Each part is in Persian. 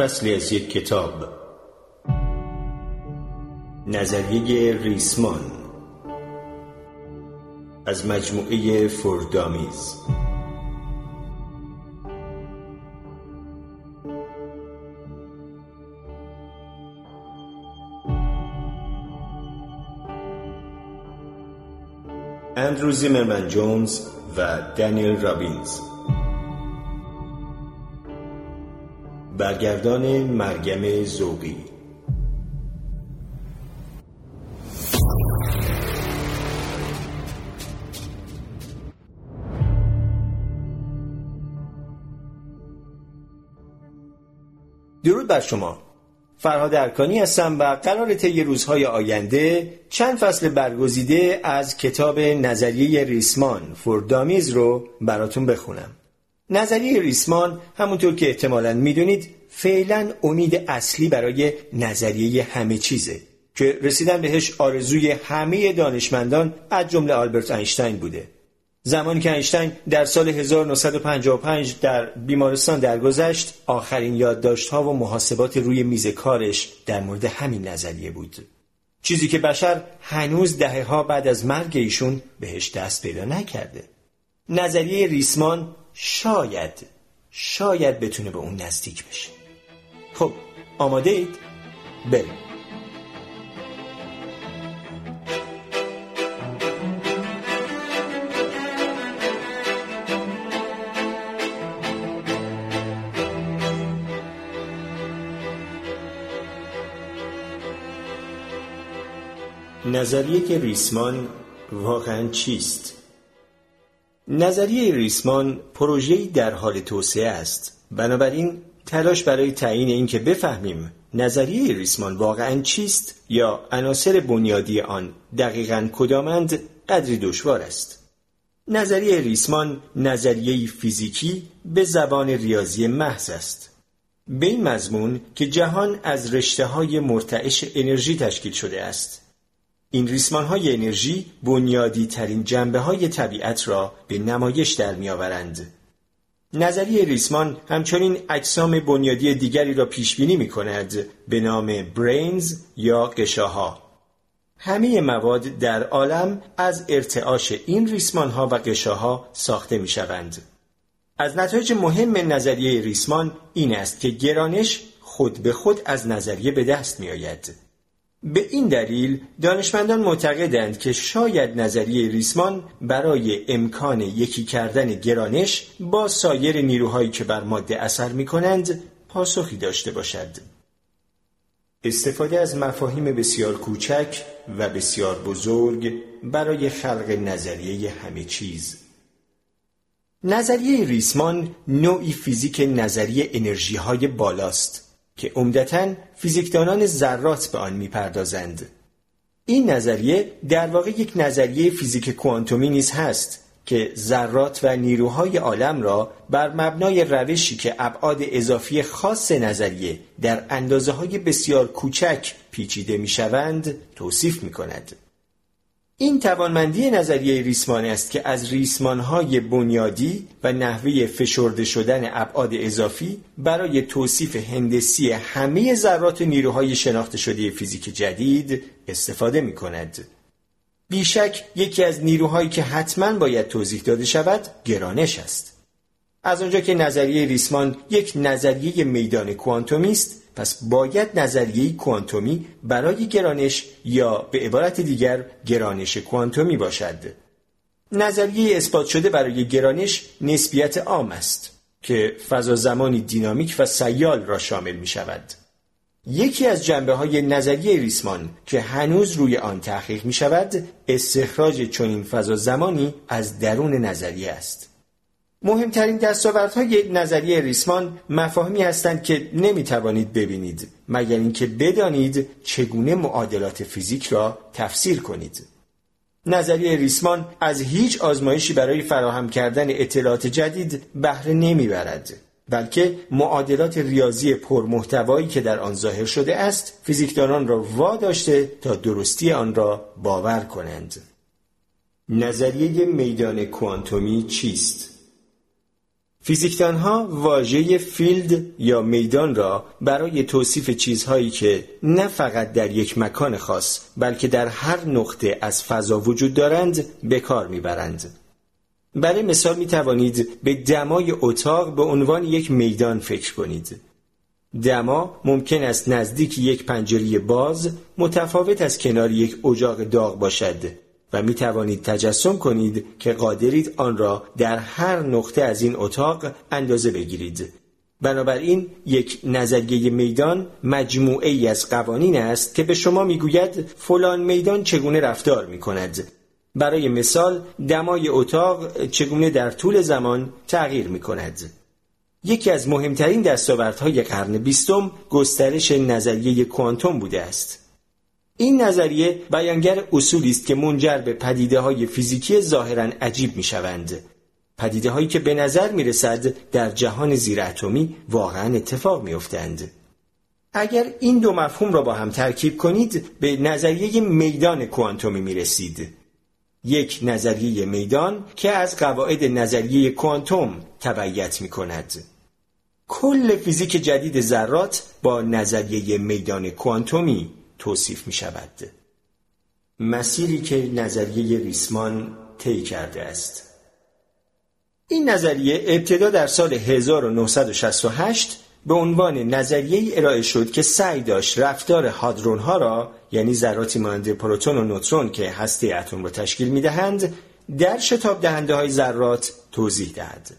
فصلی از یک کتاب. نظریه ریسمان. از مجموعه فردامیز اندرو زیمرمن جونز و دانیل رابینز. برگردان مرگم زوقی درود بر شما. فرهاد ارکانی هستم و قرار طی روزهای آینده چند فصل برگزیده از کتاب نظریه ریسمان فوردامیز رو براتون بخونم. نظریه ریسمان همونطور که احتمالا می‌دونید فعلا امید اصلی برای نظریه همه چیزه که رسیدن بهش آرزوی همه دانشمندان از جمله آلبرت اینشتین بوده. زمانی که اینشتین در سال 1955 در بیمارستان درگذشت آخرین یادداشت‌ها و محاسبات روی میز کارش در مورد همین نظریه بود. چیزی که بشر هنوز دهه ها بعد از مرگ ایشون بهش دست پیدا نکرده. نظریه ریسمان شاید شاید بتونه به اون نزدیک بشه خب آماده اید؟ بریم نظریه ریسمان واقعا چیست؟ نظریه ریسمان پروژه‌ای در حال توسعه است. بنابراین تلاش برای تعیین اینکه بفهمیم نظریه ریسمان واقعا چیست یا عناصر بنیادی آن دقیقا کدامند قدری دشوار است. نظریه ریسمان نظریه فیزیکی به زبان ریاضی محض است. به این مضمون که جهان از رشته های مرتعش انرژی تشکیل شده است. این ریسمان های انرژی بنیادی ترین جنبه های طبیعت را به نمایش در می آورند. نظریه ریسمان همچنین اجسام بنیادی دیگری را پیش بینی می کند به نام برینز یا قشاها. همه مواد در عالم از ارتعاش این ریسمان ها و قشاها ساخته می شوند. از نتایج مهم نظریه ریسمان این است که گرانش خود به خود از نظریه به دست می آید. به این دلیل دانشمندان معتقدند که شاید نظریه ریسمان برای امکان یکی کردن گرانش با سایر نیروهایی که بر ماده اثر می کنند پاسخی داشته باشد. استفاده از مفاهیم بسیار کوچک و بسیار بزرگ برای خلق نظریه همه چیز نظریه ریسمان نوعی فیزیک نظریه انرژی های بالاست که عمدتا فیزیکدانان ذرات به آن می‌پردازند این نظریه در واقع یک نظریه فیزیک کوانتومی نیز هست که ذرات و نیروهای عالم را بر مبنای روشی که ابعاد اضافی خاص نظریه در اندازه های بسیار کوچک پیچیده می شوند توصیف می کند. این توانمندی نظریه ریسمان است که از ریسمانهای بنیادی و نحوه فشرده شدن ابعاد اضافی برای توصیف هندسی همه ذرات نیروهای شناخته شده فیزیک جدید استفاده می کند. بیشک یکی از نیروهایی که حتما باید توضیح داده شود گرانش است. از آنجا که نظریه ریسمان یک نظریه میدان کوانتومی است پس باید نظریه کوانتومی برای گرانش یا به عبارت دیگر گرانش کوانتومی باشد. نظریه اثبات شده برای گرانش نسبیت عام است که فضا زمانی دینامیک و سیال را شامل می شود یکی از جنبه های نظریه ریسمان که هنوز روی آن تحقیق می شود استخراج چنین فضا زمانی از درون نظریه است. مهمترین دستاوردهای نظریه ریسمان مفاهیمی هستند که نمی توانید ببینید مگر اینکه بدانید چگونه معادلات فیزیک را تفسیر کنید. نظریه ریسمان از هیچ آزمایشی برای فراهم کردن اطلاعات جدید بهره نمی‌برد بلکه معادلات ریاضی پرمحتوایی که در آن ظاهر شده است فیزیکدانان را واداشته تا درستی آن را باور کنند نظریه میدان کوانتومی چیست فیزیکدان ها واژه فیلد یا میدان را برای توصیف چیزهایی که نه فقط در یک مکان خاص بلکه در هر نقطه از فضا وجود دارند به کار می‌برند. برای مثال می توانید به دمای اتاق به عنوان یک میدان فکر کنید. دما ممکن است نزدیک یک پنجره باز متفاوت از کنار یک اجاق داغ باشد و می توانید تجسم کنید که قادرید آن را در هر نقطه از این اتاق اندازه بگیرید. بنابراین یک نظریه میدان مجموعه ای از قوانین است که به شما می‌گوید فلان میدان چگونه رفتار می کند. برای مثال دمای اتاق چگونه در طول زمان تغییر می کند. یکی از مهمترین دستاوردهای قرن بیستم گسترش نظریه کوانتوم بوده است. این نظریه بیانگر اصولی است که منجر به پدیده های فیزیکی ظاهرا عجیب می شوند. پدیده هایی که به نظر می رسد در جهان زیر اتمی واقعا اتفاق می افتند. اگر این دو مفهوم را با هم ترکیب کنید به نظریه میدان کوانتومی می رسید. یک نظریه میدان که از قواعد نظریه کوانتوم تبعیت می کند. کل فیزیک جدید ذرات با نظریه میدان کوانتومی توصیف می شود. مسیری که نظریه ریسمان طی کرده است این نظریه ابتدا در سال 1968 به عنوان نظریه ارائه شد که سعی داشت رفتار هادرون ها را یعنی ذراتی مانند پروتون و نوترون که هسته اتم را تشکیل می دهند در شتاب دهنده های ذرات توضیح دهد.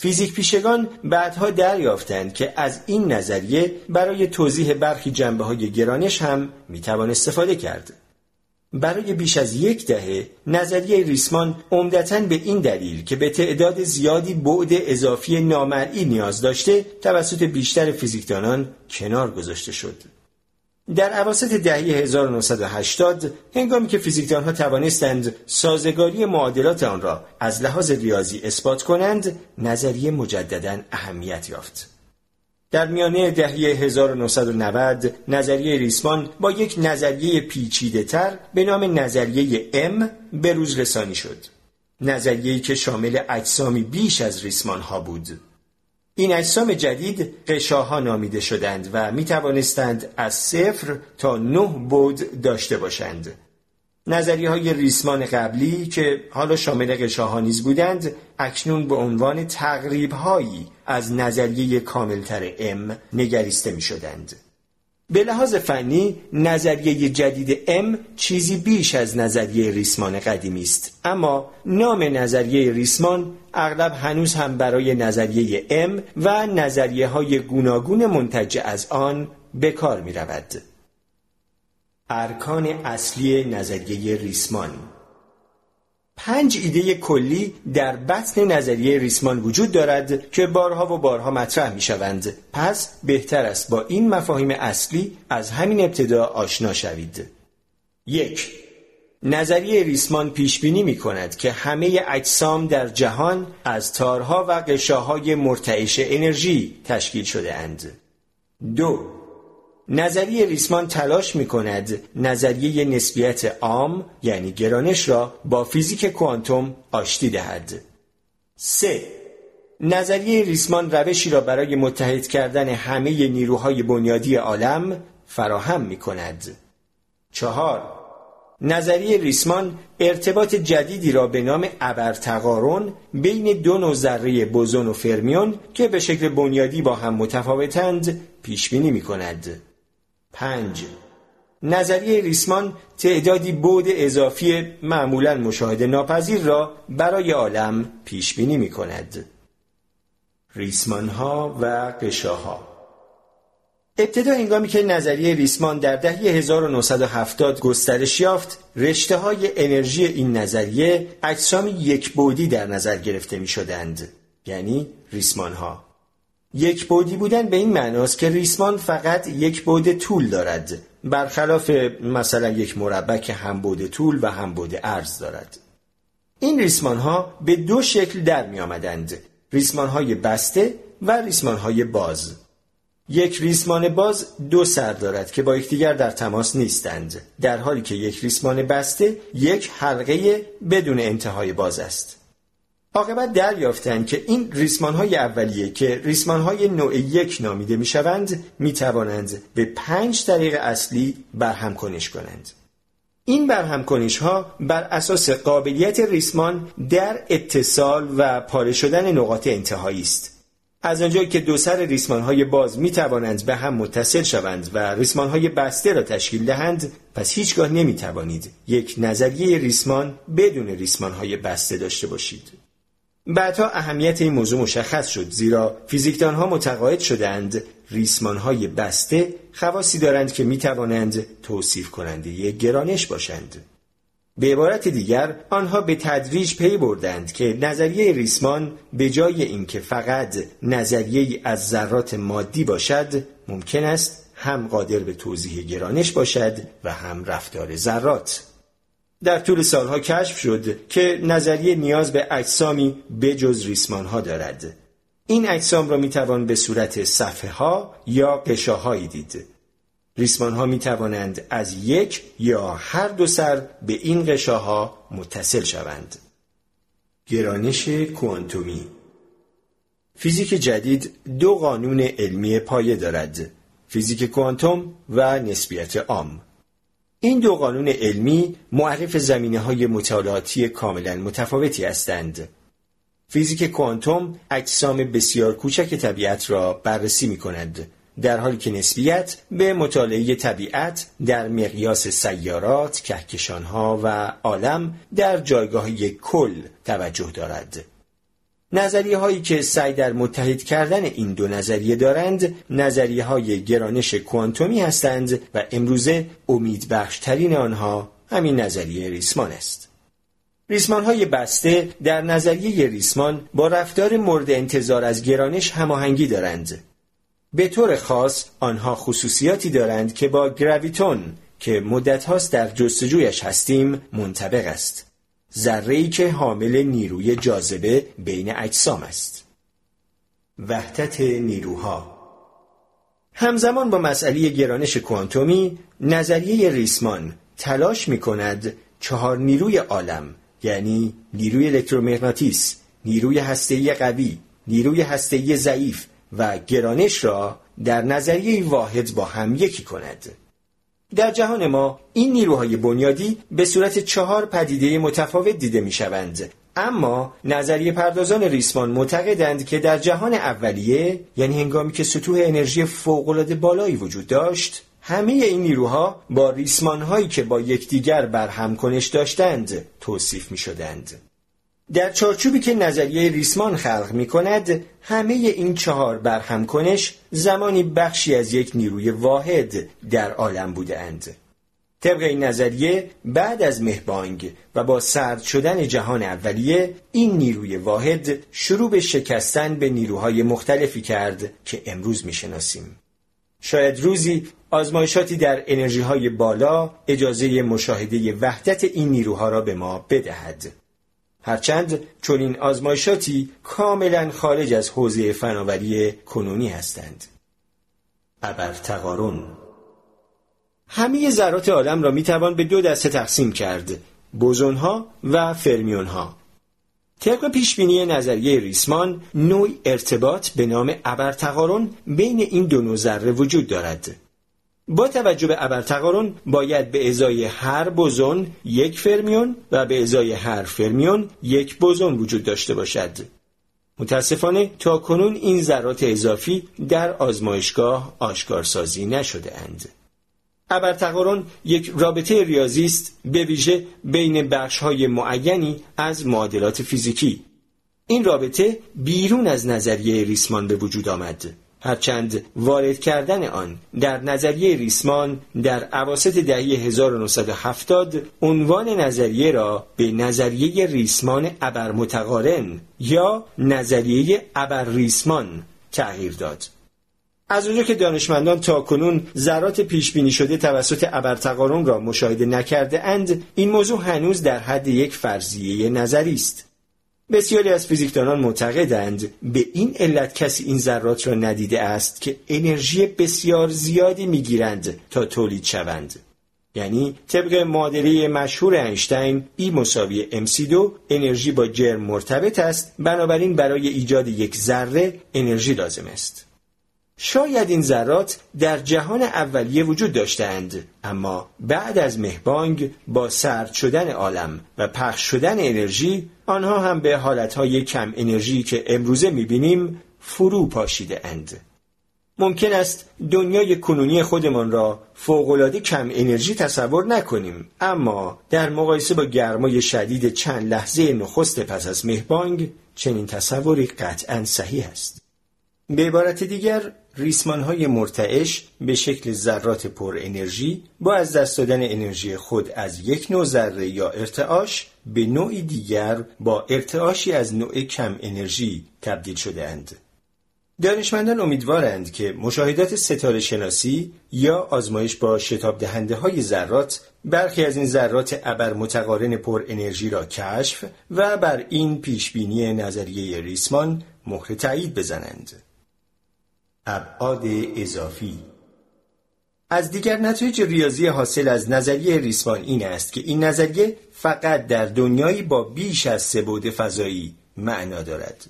فیزیک پیشگان بعدها دریافتند که از این نظریه برای توضیح برخی جنبه های گرانش هم می‌توان استفاده کرد. برای بیش از یک دهه نظریه ریسمان عمدتا به این دلیل که به تعداد زیادی بعد اضافی نامرئی نیاز داشته توسط بیشتر فیزیکدانان کنار گذاشته شد. در عواسط دهه 1980 هنگامی که فیزیکدانها توانستند سازگاری معادلات آن را از لحاظ ریاضی اثبات کنند نظریه مجددا اهمیت یافت. در میانه دهه 1990 نظریه ریسمان با یک نظریه پیچیده تر به نام نظریه M به روز رسانی شد. نظریه‌ای که شامل اجسامی بیش از ریسمان ها بود. این اجسام جدید قشاها نامیده شدند و می توانستند از صفر تا نه بود داشته باشند. نظریه های ریسمان قبلی که حالا شامل قشاها نیز بودند اکنون به عنوان تقریب هایی از نظریه کاملتر ام نگریسته می شدند. به لحاظ فنی نظریه جدید ام چیزی بیش از نظریه ریسمان قدیمی است اما نام نظریه ریسمان اغلب هنوز هم برای نظریه ام و نظریه های گوناگون منتج از آن به کار می رود. ارکان اصلی نظریه ریسمان پنج ایده کلی در بطن نظریه ریسمان وجود دارد که بارها و بارها مطرح می شوند. پس بهتر است با این مفاهیم اصلی از همین ابتدا آشنا شوید. یک نظریه ریسمان پیش بینی می کند که همه اجسام در جهان از تارها و قشاهای مرتعش انرژی تشکیل شده اند. دو نظریه ریسمان تلاش می کند نظریه نسبیت عام یعنی گرانش را با فیزیک کوانتوم آشتی دهد. 3. نظریه ریسمان روشی را برای متحد کردن همه نیروهای بنیادی عالم فراهم می کند. 4. نظریه ریسمان ارتباط جدیدی را به نام ابرتقارن بین دو نوع ذره بوزون و فرمیون که به شکل بنیادی با هم متفاوتند پیش بینی می کند. پنج. نظریه ریسمان تعدادی بود اضافی معمولا مشاهده ناپذیر را برای عالم پیش بینی می کند. ریسمان ها و قشاها. ابتدا هنگامی که نظریه ریسمان در دهه 1970 گسترش یافت رشته های انرژی این نظریه اجسام یک بودی در نظر گرفته می شدند یعنی ریسمان ها یک بودی بودن به این معناست که ریسمان فقط یک بود طول دارد برخلاف مثلا یک مربع که هم بود طول و هم بود عرض دارد. این ریسمان ها به دو شکل در می آمدند ریسمان های بسته و ریسمان های باز. یک ریسمان باز دو سر دارد که با یکدیگر در تماس نیستند در حالی که یک ریسمان بسته یک حلقه بدون انتهای باز است. عاقبت دریافتند که این ریسمان های اولیه که ریسمان های نوع یک نامیده می شوند می توانند به پنج طریق اصلی برهم کنش کنند. این برهم کنش ها بر اساس قابلیت ریسمان در اتصال و پاره شدن نقاط انتهایی است. از آنجایی که دو سر ریسمان های باز می توانند به هم متصل شوند و ریسمان های بسته را تشکیل دهند پس هیچگاه نمی توانید یک نظریه ریسمان بدون ریسمان های بسته داشته باشید. بعدها اهمیت این موضوع مشخص شد زیرا فیزیکدان ها متقاعد شدند ریسمان های بسته خواصی دارند که می توانند توصیف کننده گرانش باشند. به عبارت دیگر آنها به تدریج پی بردند که نظریه ریسمان به جای اینکه فقط نظریه از ذرات مادی باشد ممکن است هم قادر به توضیح گرانش باشد و هم رفتار ذرات در طول سالها کشف شد که نظریه نیاز به اجسامی بجز ریسمان ها دارد. این اجسام را می‌توان به صورت صفحه ها یا قشاهایی دید. ریسمان ها می توانند از یک یا هر دو سر به این قشاها متصل شوند. گرانش کوانتومی فیزیک جدید دو قانون علمی پایه دارد فیزیک کوانتوم و نسبیت عام. این دو قانون علمی معرف زمینه های مطالعاتی کاملا متفاوتی هستند فیزیک کوانتوم اجسام بسیار کوچک طبیعت را بررسی می کند در حالی که نسبیت به مطالعه طبیعت در مقیاس سیارات، کهکشانها و عالم در جایگاه کل توجه دارد. نظریه هایی که سعی در متحد کردن این دو نظریه دارند نظریه های گرانش کوانتومی هستند و امروزه امیدبخشترین آنها همین نظریه ریسمان است. ریسمان های بسته در نظریه ریسمان با رفتار مورد انتظار از گرانش هماهنگی دارند به طور خاص آنها خصوصیاتی دارند که با گراویتون که مدت هاست در جستجویش هستیم منطبق است. ذره که حامل نیروی جاذبه بین اجسام است. وحدت نیروها همزمان با مسئله گرانش کوانتومی نظریه ریسمان تلاش می کند چهار نیروی عالم یعنی نیروی الکترومغناطیس، نیروی هسته‌ای قوی، نیروی هسته‌ای ضعیف و گرانش را در نظریه واحد با هم یکی کند در جهان ما این نیروهای بنیادی به صورت چهار پدیده متفاوت دیده می شوند اما نظریه پردازان ریسمان معتقدند که در جهان اولیه یعنی هنگامی که سطوح انرژی فوقالعاده بالایی وجود داشت همه این نیروها با ریسمان هایی که با یکدیگر برهم کنش داشتند توصیف می شدند. در چارچوبی که نظریه ریسمان خلق می کند همه این چهار برهم کنش زمانی بخشی از یک نیروی واحد در عالم بودند. طبق این نظریه بعد از مهبانگ و با سرد شدن جهان اولیه این نیروی واحد شروع به شکستن به نیروهای مختلفی کرد که امروز می‌شناسیم. شاید روزی آزمایشاتی در انرژی های بالا اجازه مشاهده وحدت این نیروها را به ما بدهد. هرچند چنین آزمایشاتی کاملا خارج از حوزه فناوری کنونی هستند. ابرتقارون همه ذرات عالم را می‌توان به دو دسته تقسیم کرد بوزون ها و فرمیون ها طبق پیشبینی نظریه ریسمان نوع ارتباط به نام ابرتقارون بین این دو نوع ذره وجود دارد. با توجه به ابرتقارن باید به ازای هر بوزون یک فرمیون و به ازای هر فرمیون یک بوزون وجود داشته باشد. متاسفانه تا کنون این ذرات اضافی در آزمایشگاه آشکارسازی نشده اند. ابرتقارن یک رابطه ریاضی است به ویژه بین های معینی از معادلات فیزیکی. این رابطه بیرون از نظریه ریسمان به وجود آمد. هرچند وارد کردن آن در نظریه ریسمان در عواسط دهه 1970 عنوان نظریه را به نظریه ریسمان ابرمتقارن یا نظریه ابر ریسمان تغییر داد. از اونجا که دانشمندان تا کنون ذرات پیش بینی شده توسط ابرتقارن را مشاهده نکرده اند این موضوع هنوز در حد یک فرضیه نظری است بسیاری از فیزیکدانان معتقدند به این علت کسی این ذرات را ندیده است که انرژی بسیار زیادی می‌گیرند تا تولید شوند. یعنی طبق معادله مشهور اینشتین ای مساوی MC2 انرژی با جرم مرتبط است بنابراین برای ایجاد یک ذره انرژی لازم است. شاید این ذرات در جهان اولیه وجود داشتند اما بعد از مهبانگ با سرد شدن عالم و پخش شدن انرژی آنها هم به حالتهای کم انرژی که امروزه می‌بینیم فرو پاشیده اند. ممکن است دنیای کنونی خودمان را فوقالعاده کم انرژی تصور نکنیم اما در مقایسه با گرمای شدید چند لحظه نخست پس از مهبانگ چنین تصوری قطعا صحیح است به عبارت دیگر ریسمان های مرتعش به شکل ذرات پر انرژی با از دست دادن انرژی خود از یک نوع ذره یا ارتعاش به نوعی دیگر با ارتعاشی از نوع کم انرژی تبدیل شده اند. دانشمندان امیدوارند که مشاهدات ستاره شناسی یا آزمایش با شتاب دهنده های ذرات برخی از این ذرات ابر متقارن پر انرژی را کشف و بر این پیشبینی نظریه ریسمان مهر تایید بزنند. ابعاد اضافی از دیگر نتایج ریاضی حاصل از نظریه ریسمان این است که این نظریه فقط در دنیایی با بیش از سه بعد فضایی معنا دارد.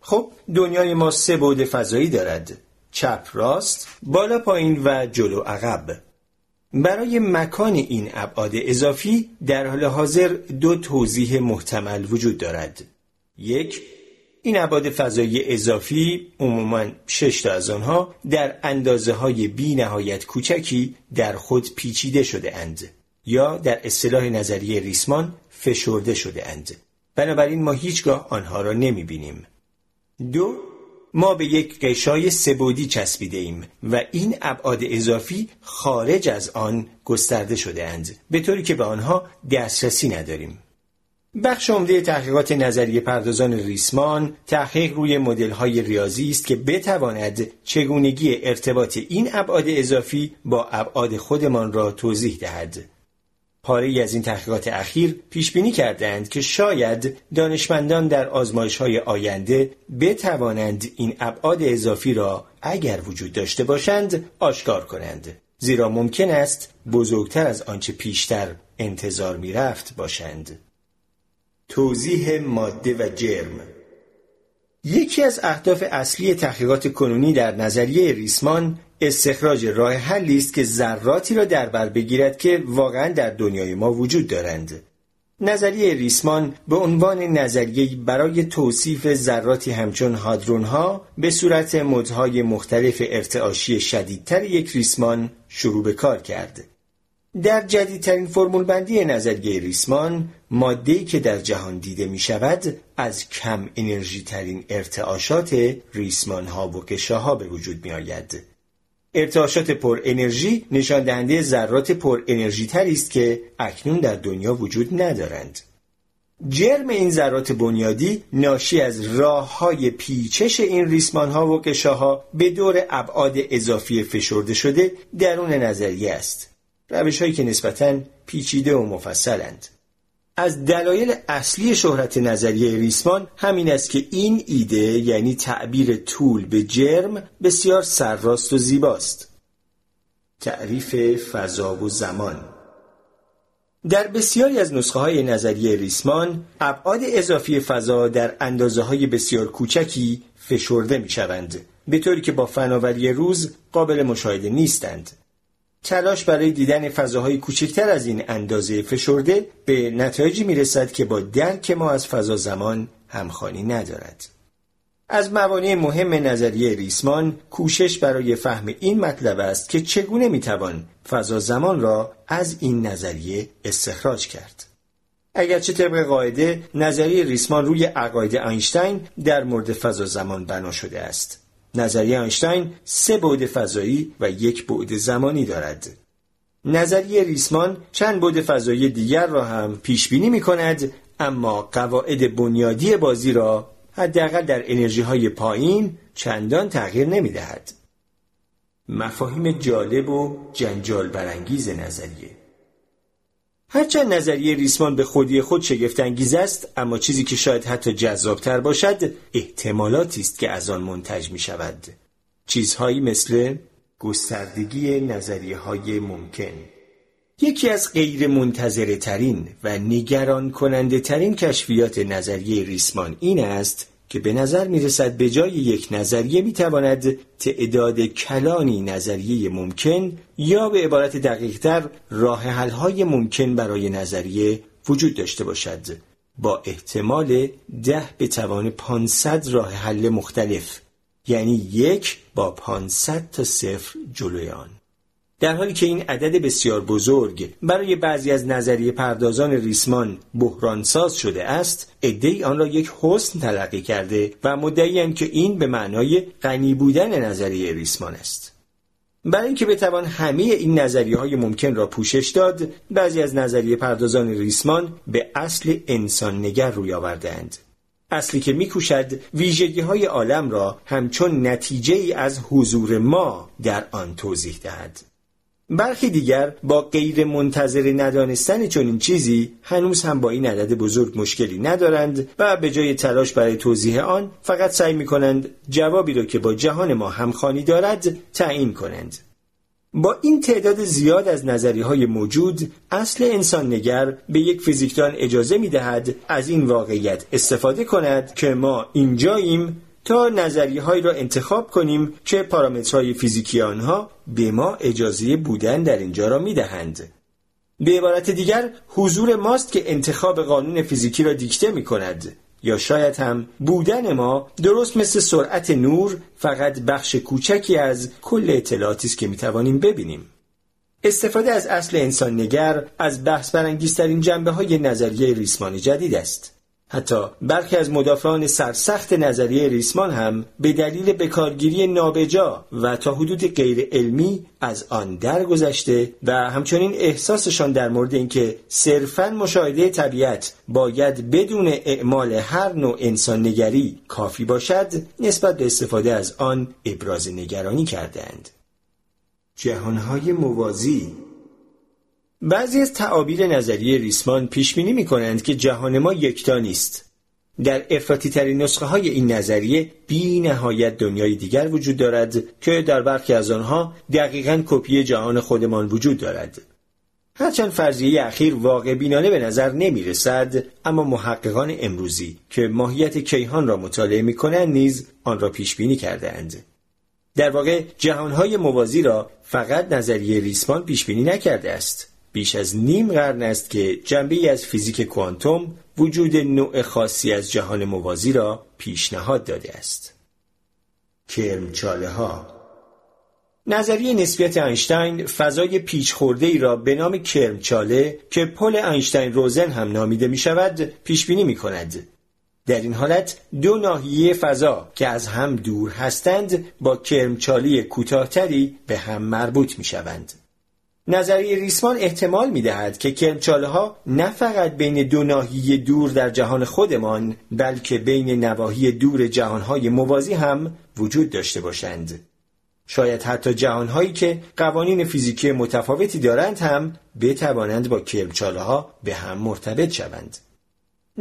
خب دنیای ما سه بعد فضایی دارد. چپ راست بالا پایین و جلو عقب. برای مکان این ابعاد اضافی در حال حاضر دو توضیح محتمل وجود دارد. یک این ابعاد فضایی اضافی عموما شش تا از آنها در اندازه های بی نهایت کوچکی در خود پیچیده شده اند یا در اصطلاح نظریه ریسمان فشرده شده اند بنابراین ما هیچگاه آنها را نمی بینیم. دو ما به یک غشای سه بعدی چسبیده ایم و این ابعاد اضافی خارج از آن گسترده شده اند به طوری که به آنها دسترسی نداریم بخش عمده تحقیقات نظریه پردازان ریسمان تحقیق روی مدل های ریاضی است که بتواند چگونگی ارتباط این ابعاد اضافی با ابعاد خودمان را توضیح دهد. پاره از این تحقیقات اخیر پیش بینی کردند که شاید دانشمندان در آزمایش های آینده بتوانند این ابعاد اضافی را اگر وجود داشته باشند آشکار کنند زیرا ممکن است بزرگتر از آنچه پیشتر انتظار می رفت باشند. توضیح ماده و جرم یکی از اهداف اصلی تحقیقات کنونی در نظریه ریسمان استخراج راه حلی است که ذراتی را در بر بگیرد که واقعا در دنیای ما وجود دارند نظریه ریسمان به عنوان نظریه برای توصیف ذراتی همچون هادرون ها به صورت مدهای مختلف ارتعاشی شدیدتر یک ریسمان شروع به کار کرد. در جدیدترین فرمول بندی نظریه ریسمان ماده‌ای که در جهان دیده می شود از کم انرژی ترین ارتعاشات ریسمان ها و ها به وجود می آید. ارتعاشات پر انرژی نشان دهنده ذرات پر انرژی تری است که اکنون در دنیا وجود ندارند. جرم این ذرات بنیادی ناشی از راه های پیچش این ریسمان ها و ها به دور ابعاد اضافی فشرده شده درون نظریه است. روش هایی که نسبتاً پیچیده و مفصلند. از دلایل اصلی شهرت نظریه ریسمان همین است که این ایده یعنی تعبیر طول به جرم بسیار سرراست و زیباست. تعریف فضا و زمان در بسیاری از نسخه های نظریه ریسمان ابعاد اضافی فضا در اندازه های بسیار کوچکی فشرده می شوند به طوری که با فناوری روز قابل مشاهده نیستند تلاش برای دیدن فضاهای کوچکتر از این اندازه فشرده به نتایجی می‌رسد که با درک ما از فضا زمان همخوانی ندارد. از موانع مهم نظریه ریسمان کوشش برای فهم این مطلب است که چگونه می‌توان فضا زمان را از این نظریه استخراج کرد. اگرچه طبق قاعده نظریه ریسمان روی عقاید اینشتین در مورد فضا زمان بنا شده است. نظریه آینشتین سه بعد فضایی و یک بعد زمانی دارد. نظریه ریسمان چند بعد فضایی دیگر را هم پیش بینی می کند اما قواعد بنیادی بازی را حداقل در انرژی های پایین چندان تغییر نمی دهد. مفاهیم جالب و جنجال برانگیز نظریه هرچند نظریه ریسمان به خودی خود شگفتانگیز است اما چیزی که شاید حتی جذابتر باشد احتمالاتی است که از آن منتج می شود چیزهایی مثل گستردگی نظریه های ممکن. یکی از غیر منتظره ترین و نگران کننده ترین کشفیات نظریه ریسمان این است که به نظر می رسد به جای یک نظریه می تواند تعداد کلانی نظریه ممکن یا به عبارت دقیقتر راه حلهای ممکن برای نظریه وجود داشته باشد. با احتمال ده به توان 500 راه حل مختلف یعنی یک با 500 تا صفر جلوی آن. در حالی که این عدد بسیار بزرگ برای بعضی از نظریه پردازان ریسمان بحرانساز شده است عدهای آن را یک حسن تلقی کرده و مدعیاند که این به معنای غنی بودن نظریه ریسمان است. برای اینکه بتوان همه این نظریه های ممکن را پوشش داد بعضی از نظریه پردازان ریسمان به اصل انسان نگر روی آوردهاند اصلی که میکوشد ویژگی های عالم را همچون نتیجه ای از حضور ما در آن توضیح دهد. برخی دیگر با غیر منتظر ندانستن چنین چیزی هنوز هم با این عدد بزرگ مشکلی ندارند و به جای تلاش برای توضیح آن فقط سعی می کنند جوابی را که با جهان ما همخوانی دارد تعیین کنند. با این تعداد زیاد از نظری های موجود اصل انسان نگر به یک فیزیکدان اجازه می دهد از این واقعیت استفاده کند که ما اینجاییم تا نظریه هایی را انتخاب کنیم که پارامترهای فیزیکی آنها به ما اجازه بودن در اینجا را می دهند. به عبارت دیگر حضور ماست که انتخاب قانون فیزیکی را دیکته می کند یا شاید هم بودن ما درست مثل سرعت نور فقط بخش کوچکی از کل اطلاعاتی است که می توانیم ببینیم. استفاده از اصل انسان نگر از بحث برانگیزترین جنبه های نظریه ریسمانی جدید است. حتی برخی از مدافعان سرسخت نظریه ریسمان هم به دلیل بکارگیری نابجا و تا حدود غیر علمی از آن درگذشته و همچنین احساسشان در مورد اینکه صرفا مشاهده طبیعت باید بدون اعمال هر نوع انسان نگری کافی باشد نسبت به استفاده از آن ابراز نگرانی کردند. جهانهای موازی بعضی از تعابیر نظریه ریسمان پیش بینی می کنند که جهان ما یکتا نیست. در افراطی ترین نسخه های این نظریه بی نهایت دنیای دیگر وجود دارد که در برخی از آنها دقیقا کپی جهان خودمان وجود دارد. هرچند فرضیه اخیر واقع بینانه به نظر نمی رسد اما محققان امروزی که ماهیت کیهان را مطالعه می کنند نیز آن را پیش بینی کرده اند. در واقع جهانهای موازی را فقط نظریه ریسمان پیش بینی نکرده است بیش از نیم قرن است که جنبه از فیزیک کوانتوم وجود نوع خاصی از جهان موازی را پیشنهاد داده است. کرمچاله ها نظریه نسبیت اینشتین فضای پیچ خورده ای را به نام کرمچاله که پل اینشتین روزن هم نامیده می شود پیش بینی می کند. در این حالت دو ناحیه فضا که از هم دور هستند با کرمچالی کوتاهتری به هم مربوط می شوند. نظریه ریسمان احتمال می دهد که کرمچاله ها نه فقط بین دو ناحیه دور در جهان خودمان بلکه بین نواحی دور جهانهای موازی هم وجود داشته باشند. شاید حتی جهانهایی که قوانین فیزیکی متفاوتی دارند هم بتوانند با کرمچاله ها به هم مرتبط شوند.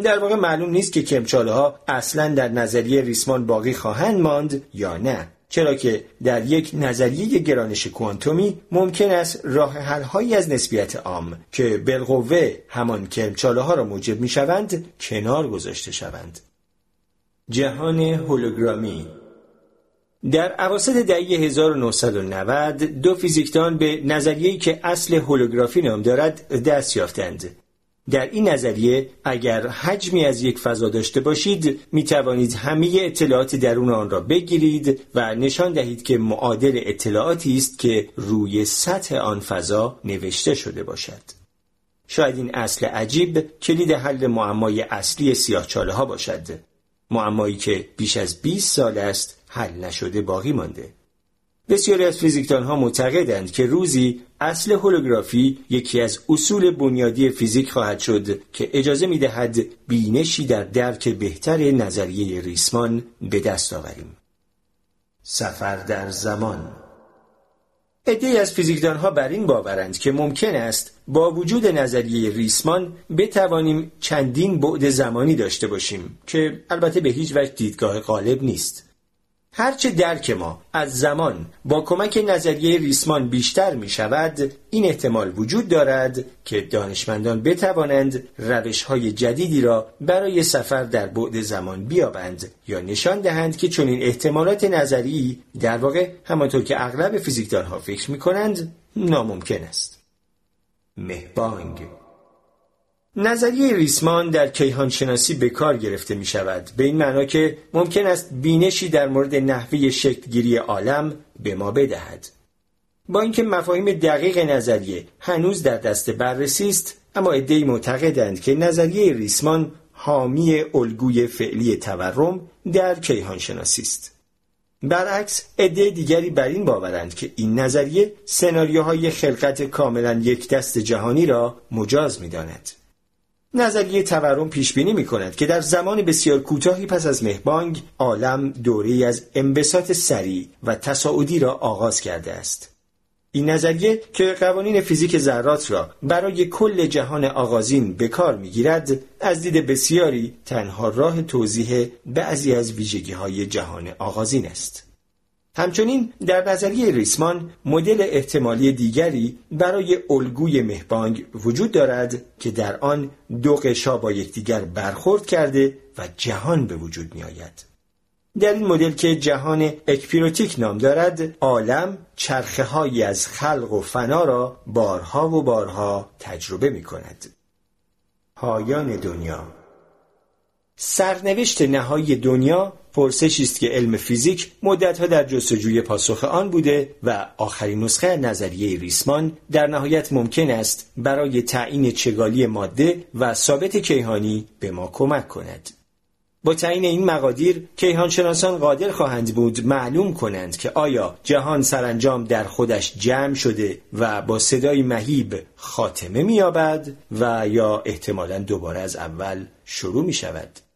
در واقع معلوم نیست که کرمچاله ها اصلا در نظریه ریسمان باقی خواهند ماند یا نه. چرا که در یک نظریه گرانش کوانتومی ممکن است راه حل از نسبیت عام که بالقوه همان کرمچاله ها را موجب می شوند کنار گذاشته شوند. جهان هولوگرامی در اواسط دهه 1990 دو فیزیکدان به نظریه‌ای که اصل هولوگرافی نام دارد دست یافتند در این نظریه اگر حجمی از یک فضا داشته باشید می توانید همه اطلاعات درون آن را بگیرید و نشان دهید که معادل اطلاعاتی است که روی سطح آن فضا نوشته شده باشد. شاید این اصل عجیب کلید حل معمای اصلی سیاهچاله ها باشد. معمایی که بیش از 20 سال است حل نشده باقی مانده. بسیاری از فیزیکدان ها معتقدند که روزی اصل هولوگرافی یکی از اصول بنیادی فیزیک خواهد شد که اجازه می دهد بینشی در درک بهتر نظریه ریسمان به دست آوریم. سفر در زمان عدهای از فیزیکدان ها بر این باورند که ممکن است با وجود نظریه ریسمان بتوانیم چندین بعد زمانی داشته باشیم که البته به هیچ وجه دیدگاه غالب نیست. هرچه درک ما از زمان با کمک نظریه ریسمان بیشتر می شود این احتمال وجود دارد که دانشمندان بتوانند روش های جدیدی را برای سفر در بعد زمان بیابند یا نشان دهند که چنین احتمالات نظری در واقع همانطور که اغلب فیزیکدانها فکر می کنند ناممکن است. مهبانگ نظریه ریسمان در کیهانشناسی به کار گرفته می شود به این معنا که ممکن است بینشی در مورد نحوه شکلگیری عالم به ما بدهد. با اینکه مفاهیم دقیق نظریه هنوز در دست بررسی است اما عدهای معتقدند که نظریه ریسمان حامی الگوی فعلی تورم در کیهانشناسی است. برعکس عده دیگری بر این باورند که این نظریه سناریوهای خلقت کاملا یک دست جهانی را مجاز می داند. نظریه تورم پیش بینی می کند که در زمان بسیار کوتاهی پس از مهبانگ عالم دوره از انبساط سریع و تصاعدی را آغاز کرده است. این نظریه که قوانین فیزیک ذرات را برای کل جهان آغازین به کار می‌گیرد از دید بسیاری تنها راه توضیح بعضی از ویژگی های جهان آغازین است. همچنین در نظریه ریسمان مدل احتمالی دیگری برای الگوی مهبانگ وجود دارد که در آن دو قشا با یکدیگر برخورد کرده و جهان به وجود می آید. در این مدل که جهان اکپیروتیک نام دارد عالم چرخه هایی از خلق و فنا را بارها و بارها تجربه می کند. پایان دنیا سرنوشت نهایی دنیا پرسشی است که علم فیزیک مدتها در جستجوی پاسخ آن بوده و آخرین نسخه نظریه ریسمان در نهایت ممکن است برای تعیین چگالی ماده و ثابت کیهانی به ما کمک کند. با تعیین این مقادیر کیهانشناسان قادر خواهند بود معلوم کنند که آیا جهان سرانجام در خودش جمع شده و با صدای مهیب خاتمه مییابد و یا احتمالا دوباره از اول شروع می شود.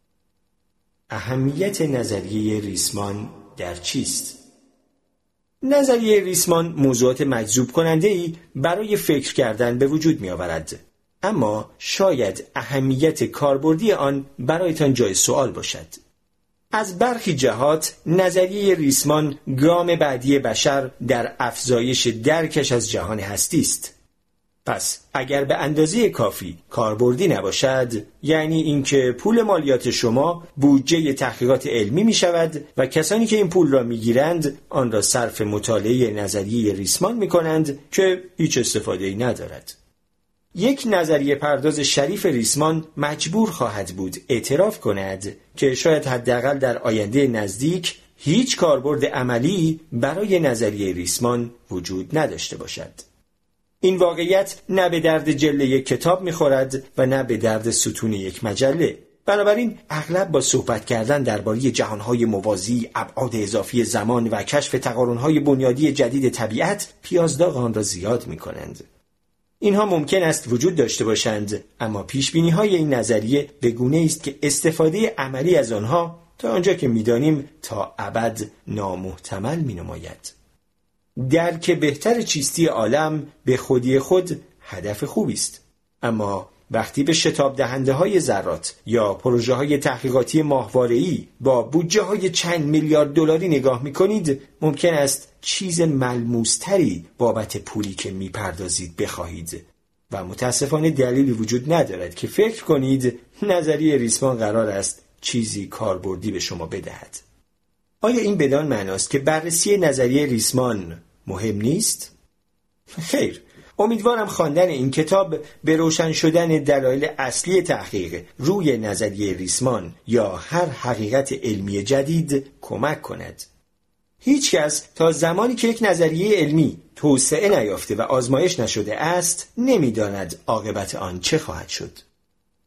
اهمیت نظریه ریسمان در چیست؟ نظریه ریسمان موضوعات مجذوب کننده ای برای فکر کردن به وجود می آورد. اما شاید اهمیت کاربردی آن برایتان جای سوال باشد. از برخی جهات نظریه ریسمان گام بعدی بشر در افزایش درکش از جهان هستی است. پس اگر به اندازه کافی کاربردی نباشد یعنی اینکه پول مالیات شما بودجه تحقیقات علمی می شود و کسانی که این پول را می گیرند آن را صرف مطالعه نظریه ریسمان می کنند که هیچ استفاده ای ندارد. یک نظریه پرداز شریف ریسمان مجبور خواهد بود اعتراف کند که شاید حداقل در آینده نزدیک هیچ کاربرد عملی برای نظریه ریسمان وجود نداشته باشد. این واقعیت نه به درد جله یک کتاب می‌خورد و نه به درد ستون یک مجله بنابراین اغلب با صحبت کردن درباره جهانهای موازی ابعاد اضافی زمان و کشف تقارنهای بنیادی جدید طبیعت پیازداغ آن را زیاد می کنند. اینها ممکن است وجود داشته باشند اما پیش های این نظریه به گونه است که استفاده عملی از آنها تا آنجا که می‌دانیم تا ابد نامحتمل می نماید. درک بهتر چیستی عالم به خودی خود هدف خوبی است. اما وقتی به شتاب دهنده های ذرات یا پروژه های تحقیقاتی ماهواره‌ای با بودجه های چند میلیارد دلاری نگاه می کنید ممکن است چیز ملموستری بابت پولی که می‌پردازید بخواهید. و متاسفانه دلیلی وجود ندارد که فکر کنید نظریه ریسمان قرار است چیزی کاربردی به شما بدهد. آیا این بدان معناست که بررسی نظریه ریسمان مهم نیست؟ خیر امیدوارم خواندن این کتاب به روشن شدن دلایل اصلی تحقیق روی نظریه ریسمان یا هر حقیقت علمی جدید کمک کند. هیچکس تا زمانی که یک نظریه علمی توسعه نیافته و آزمایش نشده است نمی‌داند عاقبت آن چه خواهد شد.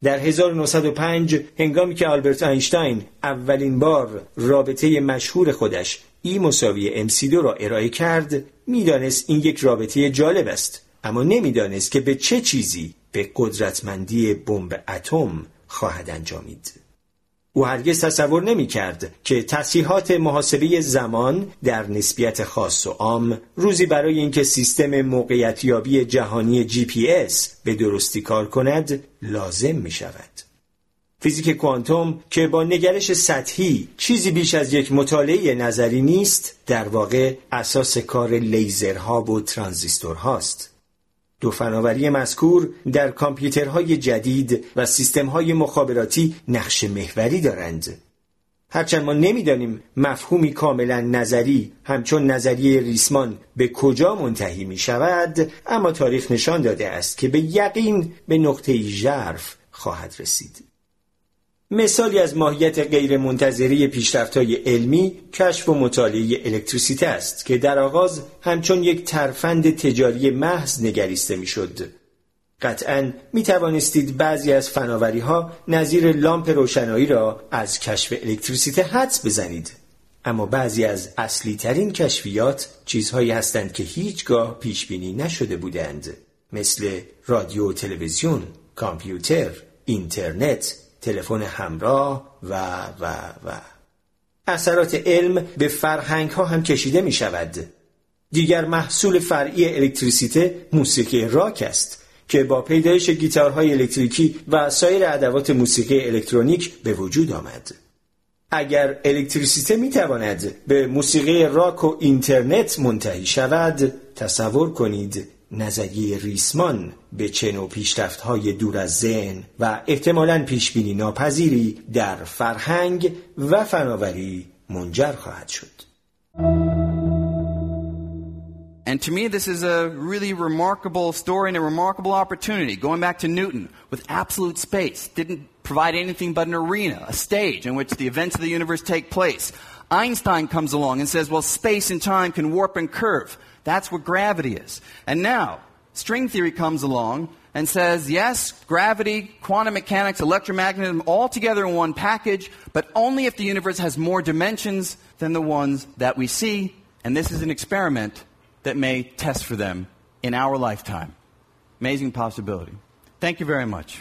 در 1905 هنگامی که آلبرت اینشتین اولین بار رابطه مشهور خودش ای مساوی MC2 را ارائه کرد می‌دانست این یک رابطه جالب است اما نمی‌دانست که به چه چیزی به قدرتمندی بمب اتم خواهد انجامید. او هرگز تصور نمی کرد که تصیحات محاسبه زمان در نسبیت خاص و عام روزی برای اینکه سیستم موقعیتیابی جهانی GPS به درستی کار کند لازم می شود. فیزیک کوانتوم که با نگرش سطحی چیزی بیش از یک مطالعه نظری نیست در واقع اساس کار لیزرها و ترانزیستورهاست. دو فناوری مذکور در کامپیوترهای جدید و سیستمهای مخابراتی نقش محوری دارند. هرچند ما نمی‌دانیم مفهومی کاملا نظری همچون نظریه ریسمان به کجا منتهی می شود اما تاریخ نشان داده است که به یقین به نقطه ژرف خواهد رسید. مثالی از ماهیت غیر منتظری پیشرفت‌های علمی کشف و مطالعه الکتریسیته است که در آغاز همچون یک ترفند تجاری محض نگریسته می‌شد. قطعا می توانستید بعضی از فناوری ها نظیر لامپ روشنایی را از کشف الکتریسیته حدس بزنید. اما بعضی از اصلی ترین کشفیات چیزهایی هستند که هیچگاه پیش بینی نشده بودند مثل رادیو و تلویزیون، کامپیوتر، اینترنت، تلفن همراه و و و. اثرات علم به فرهنگ ها هم کشیده می شود دیگر محصول فرعی الکتریسیته موسیقی راک است که با پیدایش گیتارهای الکتریکی و سایر ادوات موسیقی الکترونیک به وجود آمد. اگر الکتریسیته می تواند به موسیقی راک و اینترنت منتهی شود تصور کنید نظریه ریسمان به چنو پیشرفت های دور از ذهن و احتمالاً پیشبینی ناپذیری در فرهنگ و فناوری منجر خواهد شد. And to me, this is a really remarkable story and a remarkable opportunity. Going back to Newton with absolute space, didn't provide anything but an arena, a stage in which the events of the universe take place. Einstein comes along and says, well, space and time can warp and curve. That's what gravity is. And now, string theory comes along and says, yes, gravity, quantum mechanics, electromagnetism, all together in one package, but only if the universe has more dimensions than the ones that we see. And this is an experiment that may test for them in our lifetime. Amazing possibility. Thank you very much.